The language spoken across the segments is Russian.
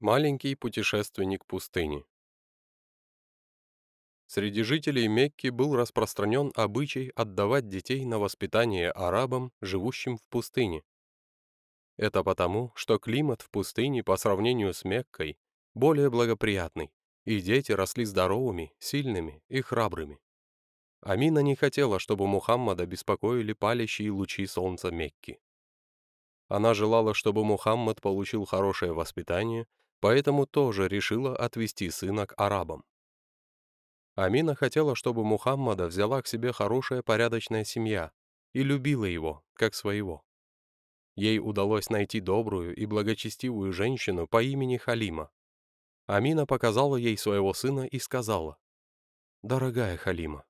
Маленький путешественник пустыни. Среди жителей Мекки был распространен обычай отдавать детей на воспитание арабам, живущим в пустыне. Это потому, что климат в пустыне по сравнению с Меккой более благоприятный, и дети росли здоровыми, сильными и храбрыми. Амина не хотела, чтобы Мухаммада беспокоили палящие лучи солнца Мекки. Она желала, чтобы Мухаммад получил хорошее воспитание поэтому тоже решила отвести сына к арабам. Амина хотела, чтобы Мухаммада взяла к себе хорошая порядочная семья и любила его, как своего. Ей удалось найти добрую и благочестивую женщину по имени Халима. Амина показала ей своего сына и сказала, «Дорогая Халима,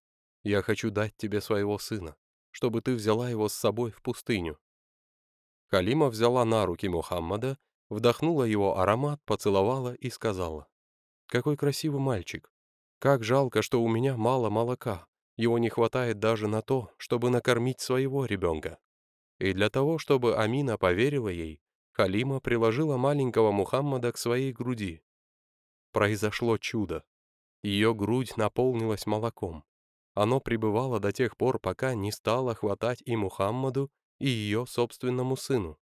я хочу дать тебе своего сына, чтобы ты взяла его с собой в пустыню». Халима взяла на руки Мухаммада вдохнула его аромат, поцеловала и сказала, «Какой красивый мальчик! Как жалко, что у меня мало молока, его не хватает даже на то, чтобы накормить своего ребенка». И для того, чтобы Амина поверила ей, Халима приложила маленького Мухаммада к своей груди. Произошло чудо. Ее грудь наполнилась молоком. Оно пребывало до тех пор, пока не стало хватать и Мухаммаду, и ее собственному сыну.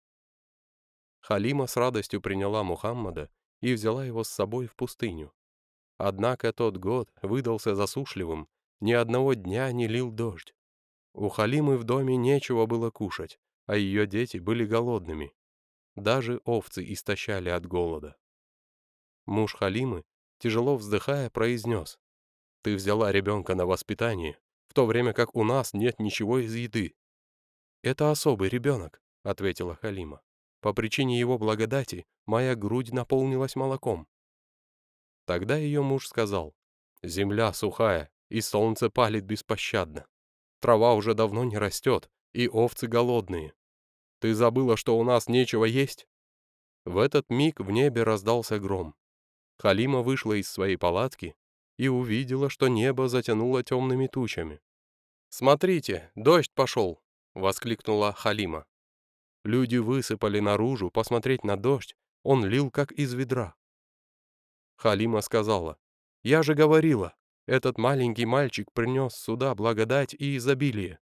Халима с радостью приняла Мухаммада и взяла его с собой в пустыню. Однако тот год выдался засушливым, ни одного дня не лил дождь. У Халимы в доме нечего было кушать, а ее дети были голодными. Даже овцы истощали от голода. Муж Халимы, тяжело вздыхая, произнес, «Ты взяла ребенка на воспитание, в то время как у нас нет ничего из еды». «Это особый ребенок», — ответила Халима. По причине его благодати моя грудь наполнилась молоком. Тогда ее муж сказал, «Земля сухая, и солнце палит беспощадно. Трава уже давно не растет, и овцы голодные. Ты забыла, что у нас нечего есть?» В этот миг в небе раздался гром. Халима вышла из своей палатки и увидела, что небо затянуло темными тучами. «Смотрите, дождь пошел!» — воскликнула Халима. Люди высыпали наружу посмотреть на дождь, он лил как из ведра. Халима сказала, «Я же говорила, этот маленький мальчик принес сюда благодать и изобилие.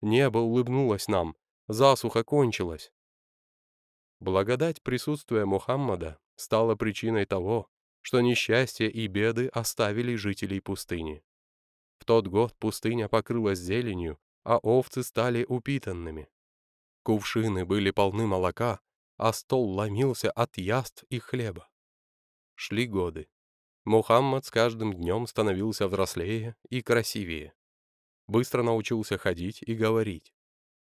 Небо улыбнулось нам, засуха кончилась». Благодать присутствия Мухаммада стала причиной того, что несчастье и беды оставили жителей пустыни. В тот год пустыня покрылась зеленью, а овцы стали упитанными. Кувшины были полны молока, а стол ломился от яств и хлеба. Шли годы. Мухаммад с каждым днем становился взрослее и красивее. Быстро научился ходить и говорить.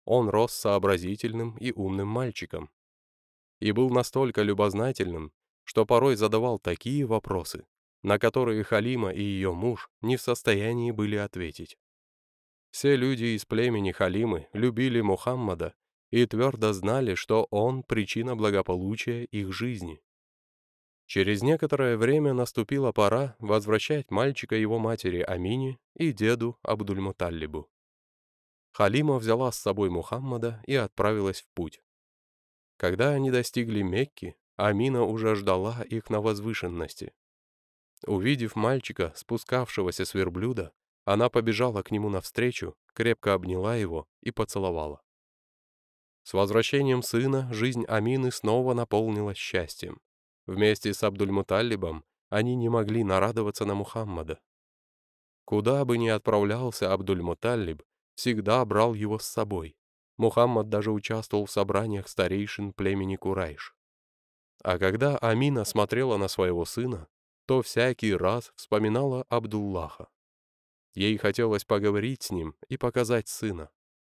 Он рос сообразительным и умным мальчиком. И был настолько любознательным, что порой задавал такие вопросы, на которые Халима и ее муж не в состоянии были ответить. Все люди из племени Халимы любили Мухаммада и твердо знали, что он — причина благополучия их жизни. Через некоторое время наступила пора возвращать мальчика его матери Амине и деду Абдульмуталлибу. Халима взяла с собой Мухаммада и отправилась в путь. Когда они достигли Мекки, Амина уже ждала их на возвышенности. Увидев мальчика, спускавшегося с верблюда, она побежала к нему навстречу, крепко обняла его и поцеловала. С возвращением сына жизнь Амины снова наполнилась счастьем. Вместе с Абдульмуталибом они не могли нарадоваться на Мухаммада. Куда бы ни отправлялся Абдульмуталиб, всегда брал его с собой. Мухаммад даже участвовал в собраниях старейшин племени Курайш. А когда Амина смотрела на своего сына, то всякий раз вспоминала Абдуллаха. Ей хотелось поговорить с ним и показать сына.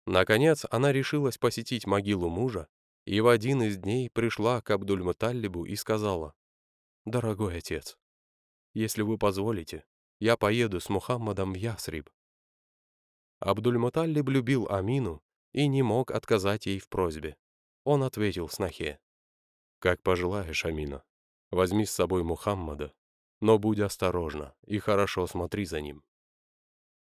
Наконец она решилась посетить могилу мужа, и в один из дней пришла к Абдуль-Муталлибу и сказала, «Дорогой отец, если вы позволите, я поеду с Мухаммадом в Ясриб». Абдуль-Муталлиб любил Амину и не мог отказать ей в просьбе. Он ответил снохе, «Как пожелаешь, Амина, возьми с собой Мухаммада, но будь осторожна и хорошо смотри за ним».